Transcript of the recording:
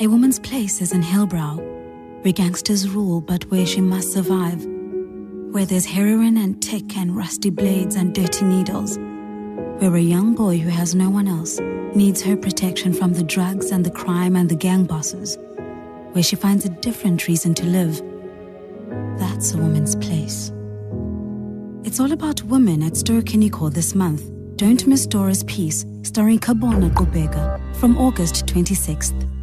A woman's place is in Hillbrow, where gangsters rule but where she must survive. Where there's heroin and tik and rusty blades and dirty needles. Where a young boy who has no one else needs her protection from the drugs and the crime and the gang bosses. Where she finds a different reason to live. That's a woman's place. It's all about women at Ster-Kinekor this month. Don't miss Dora's Peace starring Khabonina Qubeka, from August 26th.